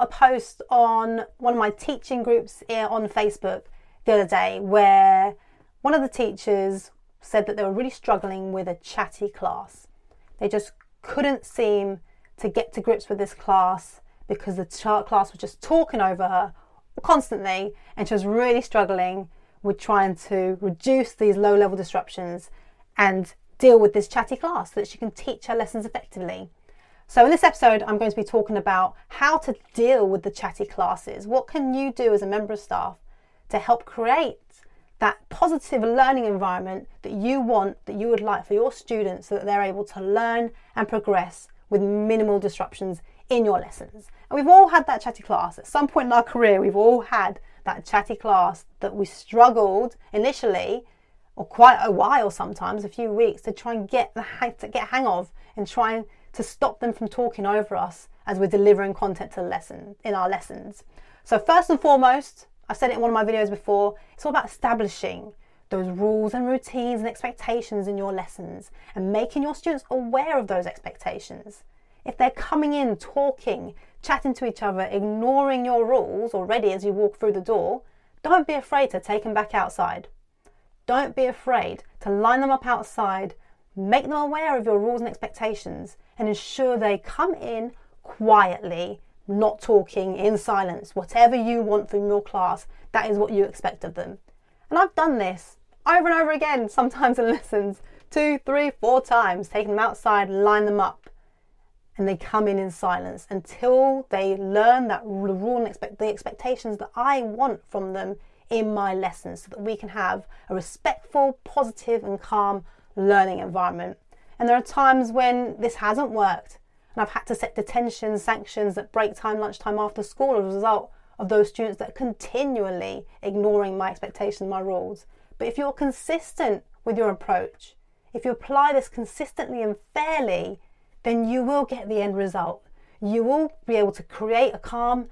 a post on one of my teaching groups on Facebook the other day where one of the teachers said that they were really struggling with a chatty class. They just couldn't seem to get to grips with this class because the class was just talking over her constantly and she was really struggling with trying to reduce these low level disruptions and deal with this chatty class so that she can teach her lessons effectively. So, in this episode, I'm going to be talking about how to deal with the chatty classes. What can you do as a member of staff to help create that positive learning environment that you want, that you would like for your students so that they're able to learn and progress with minimal disruptions in your lessons. And we've all had that chatty class. At some point in our career, we've all had that chatty class that we struggled initially or quite a while sometimes, a few weeks, to try and get the hang, to get hang of and trying to stop them from talking over us as we're delivering content to lesson in our lessons. So first and foremost, I've said it in one of my videos before, it's all about establishing those rules and routines and expectations in your lessons and making your students aware of those expectations. If they're coming in, talking, chatting to each other, ignoring your rules already as you walk through the door, don't be afraid to take them back outside. Don't be afraid to line them up outside, make them aware of your rules and expectations, and ensure they come in quietly, not talking, in silence. Whatever you want from your class, that is what you expect of them. And I've done this over and over again, sometimes in lessons, two, three, four times, taking them outside, line them up, and they come in in silence until they learn that the rule and expect the expectations that I want from them in my lessons so that we can have a respectful, positive, and calm learning environment. And there are times when this hasn't worked, and I've had to set detention sanctions at break time, lunchtime, after school as a result of those students that are continually ignoring my expectations, my rules. But if you're consistent with your approach, if you apply this consistently and fairly, then you will get the end result. You will be able to create a calm,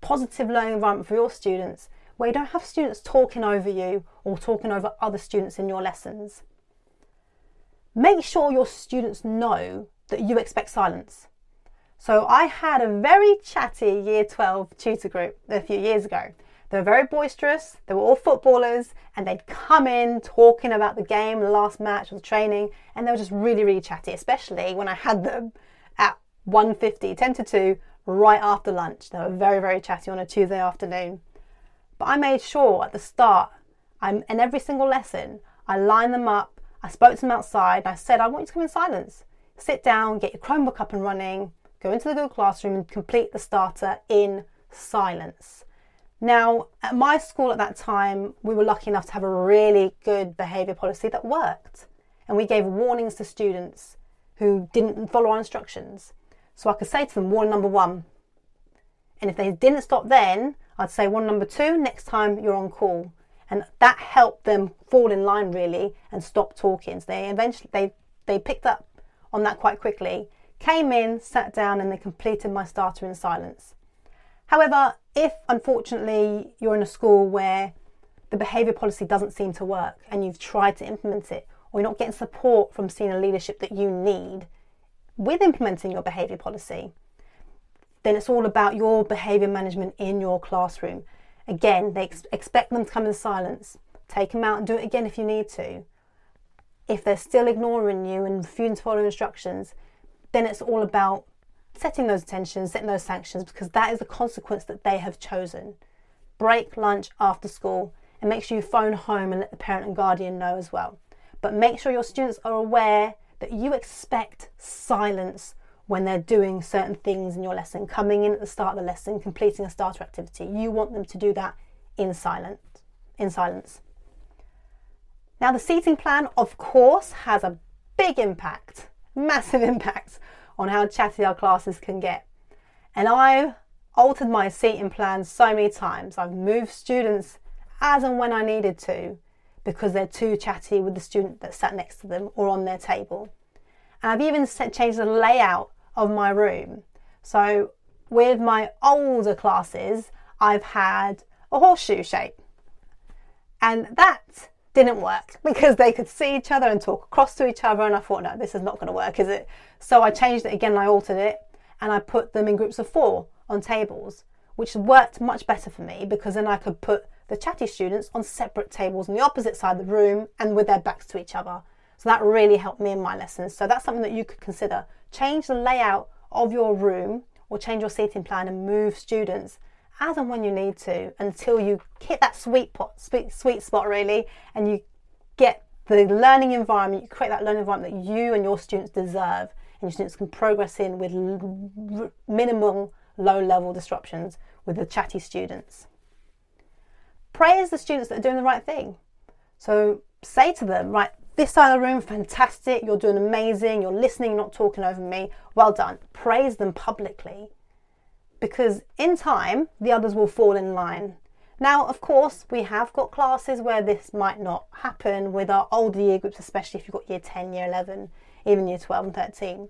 positive learning environment for your students where you don't have students talking over you or talking over other students in your lessons. Make sure your students know that you expect silence. So I had a very chatty year 12 tutor group a few years ago. They were very boisterous, they were all footballers, and they'd come in talking about the game, the last match, or the training, and they were just really, really chatty, especially when I had them at 1.50, 10 to 2, right after lunch. They were very, very chatty on a Tuesday afternoon. But I made sure at the start, I'm in every single lesson, I line them up, I spoke to them outside, and I said, I want you to come in silence. Sit down, get your Chromebook up and running, go into the Google Classroom and complete the starter in silence. Now, at my school at that time, we were lucky enough to have a really good behaviour policy that worked. And we gave warnings to students who didn't follow our instructions. So I could say to them, warning number one. And if they didn't stop then, I'd say one number two, next time you're on call. And that helped them fall in line really and stop talking. So they eventually they they picked up on that quite quickly, came in, sat down, and they completed my starter in silence. However, if unfortunately you're in a school where the behaviour policy doesn't seem to work and you've tried to implement it, or you're not getting support from senior leadership that you need with implementing your behaviour policy, then it's all about your behaviour management in your classroom. Again, they ex- expect them to come in silence. Take them out and do it again if you need to. If they're still ignoring you and refusing to follow instructions, then it's all about setting those attentions, setting those sanctions, because that is the consequence that they have chosen. Break lunch after school and make sure you phone home and let the parent and guardian know as well. But make sure your students are aware that you expect silence when they're doing certain things in your lesson, coming in at the start of the lesson, completing a starter activity. You want them to do that in silence. In silence. Now, the seating plan, of course, has a big impact, massive impact on how chatty our classes can get. And I've altered my seating plan so many times. I've moved students as and when I needed to because they're too chatty with the student that sat next to them or on their table. And I've even changed the layout of my room. So with my older classes, I've had a horseshoe shape. And that didn't work because they could see each other and talk across to each other. And I thought, no, this is not going to work, is it? So I changed it again I altered it and I put them in groups of four on tables. which worked much better for me because then I could put the chatty students on separate tables on the opposite side of the room and with their backs to each other. So that really helped me in my lessons. So that's something that you could consider. Change the layout of your room or change your seating plan and move students as and when you need to until you hit that sweet pot, sweet, sweet spot really, and you get the learning environment, you create that learning environment that you and your students deserve, and your students can progress in with minimal low level disruptions with the chatty students. Praise the students that are doing the right thing. So say to them, right, this side of the room, fantastic, you're doing amazing, you're listening, not talking over me, well done. Praise them publicly because in time the others will fall in line. Now, of course, we have got classes where this might not happen with our older year groups, especially if you've got year 10, year 11, even year 12 and 13.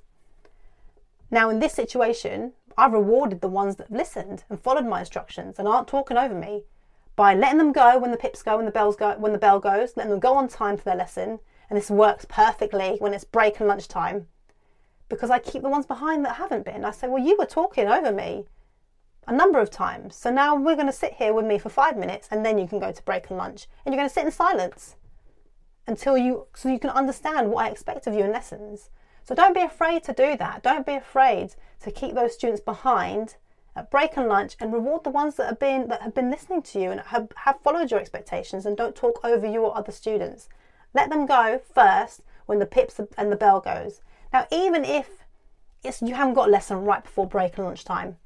Now, in this situation, I've rewarded the ones that have listened and followed my instructions and aren't talking over me by letting them go when the pips go, when the bells go, when the bell goes, letting them go on time for their lesson. And this works perfectly when it's break and lunchtime because I keep the ones behind that haven't been. I say, well, you were talking over me a number of times. So now we're going to sit here with me for five minutes and then you can go to break and lunch. And you're going to sit in silence until you, so you can understand what I expect of you in lessons. So don't be afraid to do that. Don't be afraid to keep those students behind at break and lunch and reward the ones that have been that have been listening to you and have, have followed your expectations and don't talk over you or other students. Let them go first when the pips and the bell goes. Now, even if it's, you haven't got a lesson right before break and lunchtime,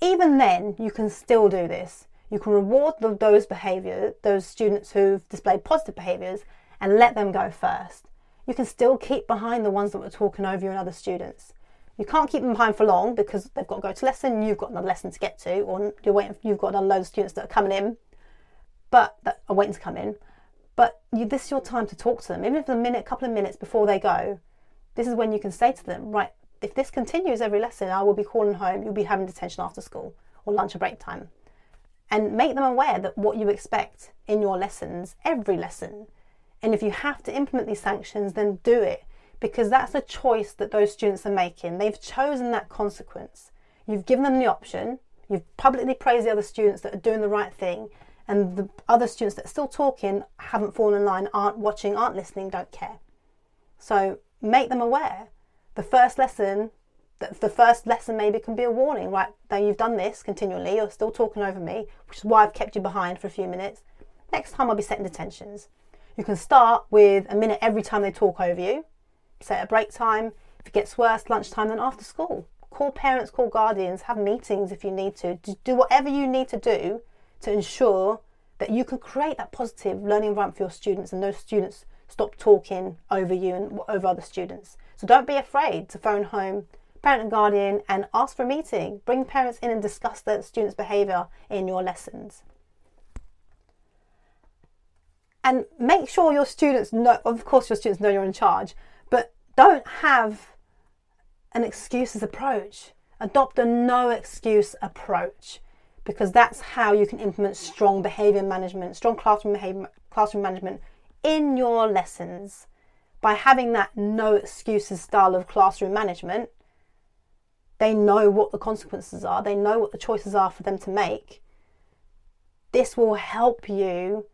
even then, you can still do this. You can reward the, those behaviour, those students who've displayed positive behaviours, and let them go first. You can still keep behind the ones that were talking over you and other students. You can't keep them behind for long because they've got to go to lesson. You've got another lesson to get to, or you're waiting. You've got another load of students that are coming in, but that are waiting to come in. But you, this is your time to talk to them, even if a minute, couple of minutes before they go. This is when you can say to them, right, if this continues every lesson, I will be calling home, you'll be having detention after school or lunch or break time. And make them aware that what you expect in your lessons, every lesson. And if you have to implement these sanctions, then do it because that's a choice that those students are making. They've chosen that consequence. You've given them the option, you've publicly praised the other students that are doing the right thing, and the other students that are still talking, haven't fallen in line, aren't watching, aren't listening, don't care. So make them aware. The first lesson the first lesson maybe can be a warning right? Now you've done this continually you're still talking over me which is why i've kept you behind for a few minutes. Next time i'll be setting detentions you can start with a minute every time they talk over you. Set a break time. If it gets worse lunchtime then after school. Call parents call guardians have meetings if you need to. Do whatever you need to do to ensure that you can create that positive learning environment for your students and those students stop talking over you and over other students so don't be afraid to phone home, parent and guardian, and ask for a meeting. Bring parents in and discuss the student's behaviour in your lessons. And make sure your students know, of course, your students know you're in charge, but don't have an excuses approach. Adopt a no excuse approach because that's how you can implement strong behaviour management, strong classroom behaviour, classroom management in your lessons by having that no excuses style of classroom management, they know what the consequences are, they know what the choices are for them to make. This will help you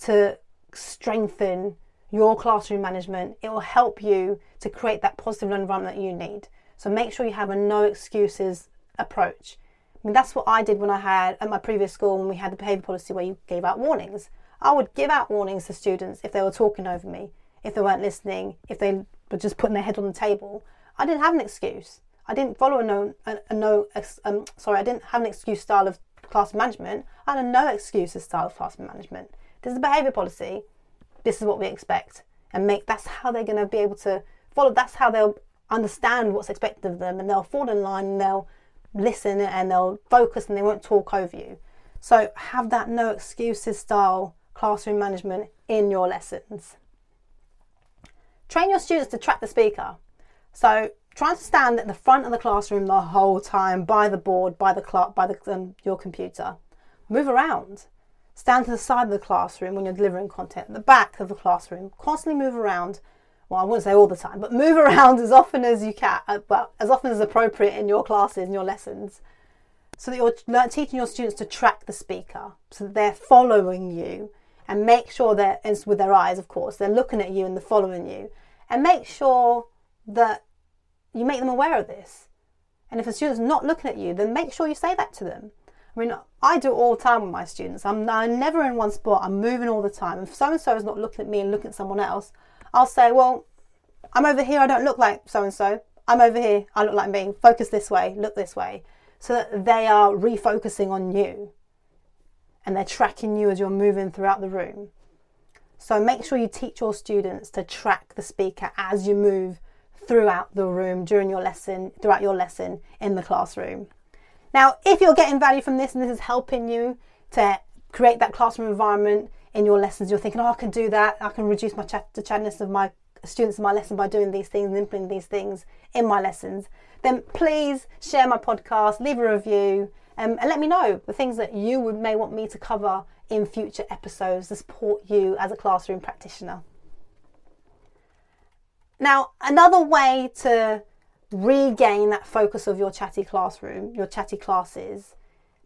to strengthen your classroom management. It will help you to create that positive environment that you need. So make sure you have a no excuses approach. I mean, that's what I did when I had at my previous school when we had the behaviour policy where you gave out warnings. I would give out warnings to students if they were talking over me if they weren't listening, if they were just putting their head on the table. I didn't have an excuse. I didn't follow a no, a, a no, um, sorry, I didn't have an excuse style of class management. I had a no excuses style of class management. This is behaviour policy. This is what we expect, and make. That's how they're going to be able to follow. That's how they'll understand what's expected of them, and they'll fall in line, and they'll listen, and they'll focus, and they won't talk over you. So have that no excuses style classroom management in your lessons. Train your students to track the speaker. So try to stand at the front of the classroom the whole time by the board, by the clock, by the, um, your computer. Move around. Stand to the side of the classroom when you're delivering content, the back of the classroom. Constantly move around. Well, I wouldn't say all the time, but move around as often as you can, uh, well, as often as appropriate in your classes and your lessons. so that you're teaching your students to track the speaker so that they're following you and make sure that with their eyes of course they're looking at you and they're following you and make sure that you make them aware of this. And if a student's not looking at you then make sure you say that to them. I mean i do it all the time with my students. I'm, I'm never in one spot. I'm moving all the time. If so and so is not looking at me and looking at someone else i'll say well i'm over here i don't look like so and so i'm over here i look like me focus this way look this way so that they are refocusing on you and they're tracking you as you're moving throughout the room. So make sure you teach your students to track the speaker as you move throughout the room during your lesson, throughout your lesson in the classroom. Now, if you're getting value from this and this is helping you to create that classroom environment in your lessons, you're thinking, oh, I can do that. I can reduce my chat, the chattiness of my students in my lesson by doing these things and implementing these things in my lessons, then please share my podcast, leave a review, um, and let me know the things that you would, may want me to cover in future episodes to support you as a classroom practitioner. Now, another way to regain that focus of your chatty classroom, your chatty classes,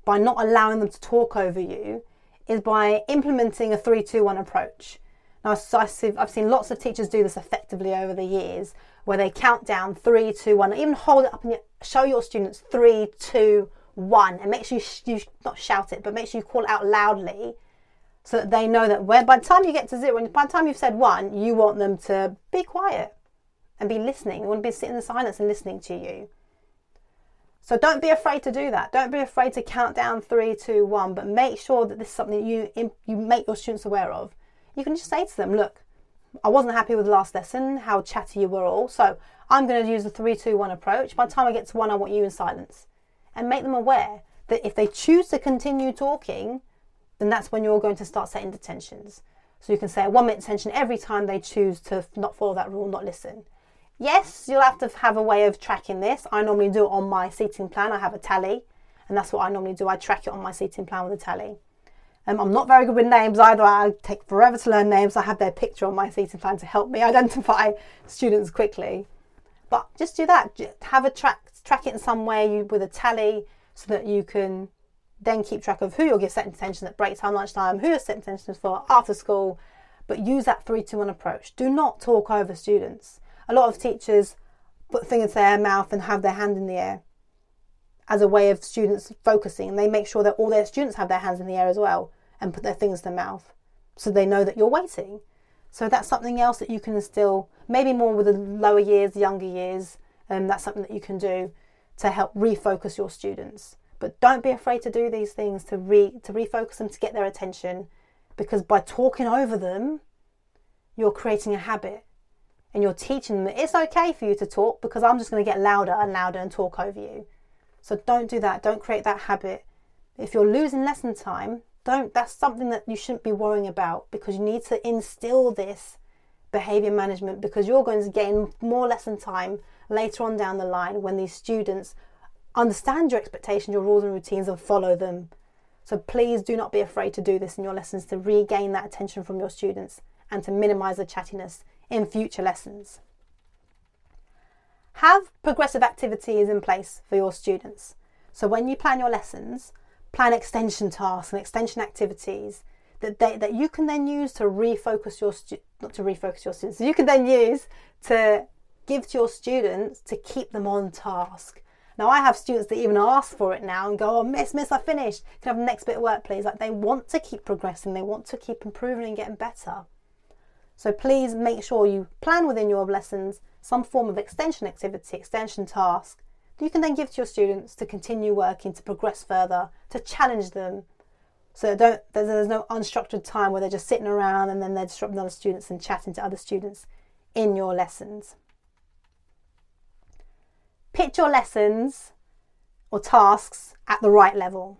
by not allowing them to talk over you, is by implementing a 3 2 1 approach. Now, I've seen lots of teachers do this effectively over the years, where they count down three, two, one, even hold it up and show your students three, two, one and make sure you, you not shout it, but make sure you call it out loudly so that they know that by the time you get to zero, and by the time you've said one, you want them to be quiet and be listening. They want to be sitting in silence and listening to you. So don't be afraid to do that. Don't be afraid to count down three, two, one, but make sure that this is something you you make your students aware of. You can just say to them, "Look, I wasn't happy with the last lesson, how chatty you were all, so I'm going to use the three, two, one approach. By the time I get to one, I want you in silence." and make them aware that if they choose to continue talking, then that's when you're going to start setting detentions. So you can say a one minute detention every time they choose to not follow that rule, not listen. Yes, you'll have to have a way of tracking this. I normally do it on my seating plan. I have a tally, and that's what I normally do. I track it on my seating plan with a tally. Um, I'm not very good with names either. I take forever to learn names. I have their picture on my seating plan to help me identify students quickly. But just do that. Just have a track track it in some way with a tally so that you can then keep track of who you'll give set attention at break time, lunchtime, who you're setting attention for after school. But use that three to one approach. Do not talk over students. A lot of teachers put things in their mouth and have their hand in the air as a way of students focusing. And they make sure that all their students have their hands in the air as well and put their things in their mouth so they know that you're waiting. So that's something else that you can instill, maybe more with the lower years, younger years, um, that's something that you can do to help refocus your students. But don't be afraid to do these things to re to refocus them to get their attention, because by talking over them, you're creating a habit, and you're teaching them it's okay for you to talk because I'm just going to get louder and louder and talk over you. So don't do that. Don't create that habit. If you're losing lesson time, don't. That's something that you shouldn't be worrying about because you need to instill this behavior management because you're going to gain more lesson time later on down the line when these students understand your expectations, your rules and routines, and follow them. So please do not be afraid to do this in your lessons to regain that attention from your students and to minimize the chattiness in future lessons. Have progressive activities in place for your students. So when you plan your lessons, plan extension tasks and extension activities that they, that you can then use to refocus your stu- not to refocus your students. You can then use to give to your students to keep them on task. Now, I have students that even ask for it now and go, Oh, miss, miss, I finished. Can I have the next bit of work, please? Like they want to keep progressing, they want to keep improving and getting better. So please make sure you plan within your lessons some form of extension activity, extension task that you can then give to your students to continue working, to progress further, to challenge them. So don't there's no unstructured time where they're just sitting around and then they're disrupting other students and chatting to other students in your lessons. Pitch your lessons or tasks at the right level.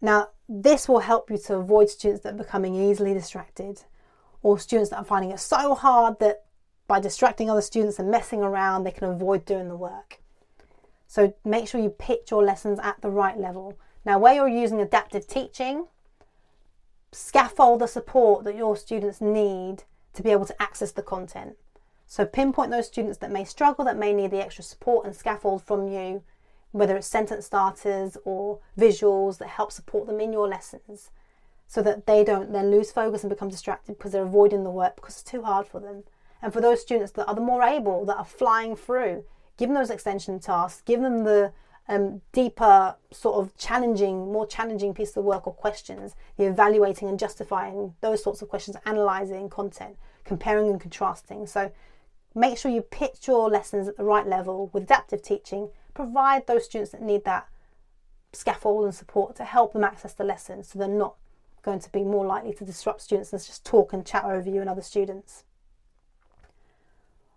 Now, this will help you to avoid students that are becoming easily distracted or students that are finding it so hard that by distracting other students and messing around, they can avoid doing the work. So make sure you pitch your lessons at the right level. Now, where you're using adaptive teaching, scaffold the support that your students need to be able to access the content. So pinpoint those students that may struggle, that may need the extra support and scaffold from you. whether it's sentence starters or visuals that help support them in your lessons so that they don't then lose focus and become distracted because they're avoiding the work because it's too hard for them. And for those students that are the more able, that are flying through, give them those extension tasks, give them the um, deeper, sort of challenging, more challenging piece of work or questions, the evaluating and justifying those sorts of questions, analysing content, comparing and contrasting. So make sure you pitch your lessons at the right level with adaptive teaching. Provide those students that need that scaffold and support to help them access the lesson so they're not going to be more likely to disrupt students and just talk and chat over you and other students.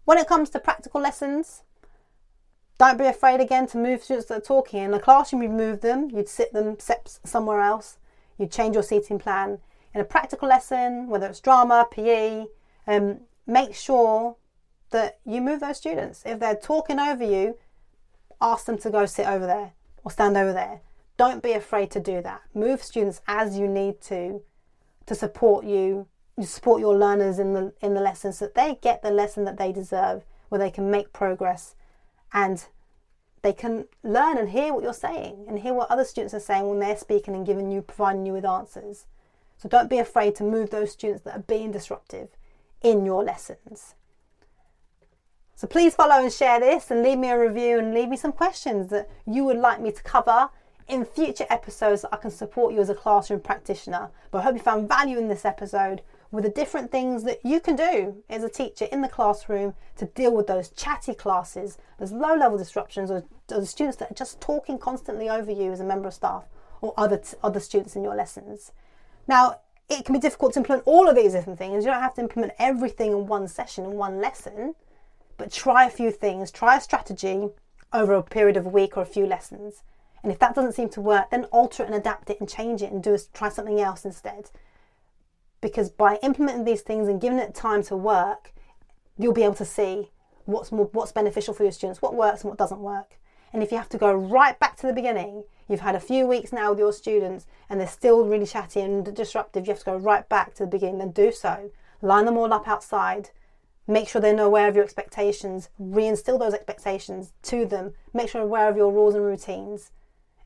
When it comes to practical lessons, don't be afraid again to move students that are talking. In the classroom, you'd move them, you'd sit them somewhere else, you'd change your seating plan. In a practical lesson, whether it's drama, PE, um, make sure that you move those students. If they're talking over you, ask them to go sit over there or stand over there. Don't be afraid to do that. Move students as you need to to support you, you support your learners in the in the lesson so that they get the lesson that they deserve, where they can make progress and they can learn and hear what you're saying and hear what other students are saying when they're speaking and giving you providing you with answers. So don't be afraid to move those students that are being disruptive in your lessons. So please follow and share this and leave me a review and leave me some questions that you would like me to cover in future episodes I can support you as a classroom practitioner. But I hope you found value in this episode with the different things that you can do as a teacher in the classroom to deal with those chatty classes, those low level disruptions, or, or the students that are just talking constantly over you as a member of staff or other, t- other students in your lessons. Now, it can be difficult to implement all of these different things. You don't have to implement everything in one session, in one lesson, but try a few things, try a strategy over a period of a week or a few lessons. And if that doesn't seem to work, then alter it and adapt it and change it and do try something else instead because by implementing these things and giving it time to work, you'll be able to see what's more, what's beneficial for your students, what works and what doesn't work. And if you have to go right back to the beginning, you've had a few weeks now with your students and they're still really chatty and disruptive, you have to go right back to the beginning, and do so. Line them all up outside. Make sure they're aware of your expectations. Reinstill those expectations to them. Make sure they're aware of your rules and routines.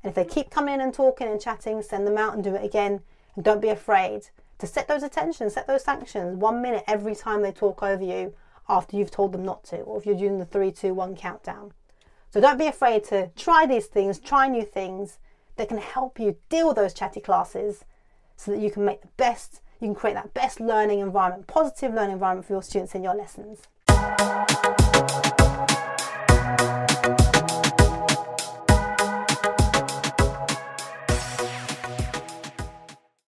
And if they keep coming in and talking and chatting, send them out and do it again. And don't be afraid to set those attentions, set those sanctions one minute every time they talk over you after you've told them not to, or if you're doing the three, two, one countdown. So don't be afraid to try these things, try new things that can help you deal with those chatty classes so that you can make the best, you can create that best learning environment, positive learning environment for your students in your lessons.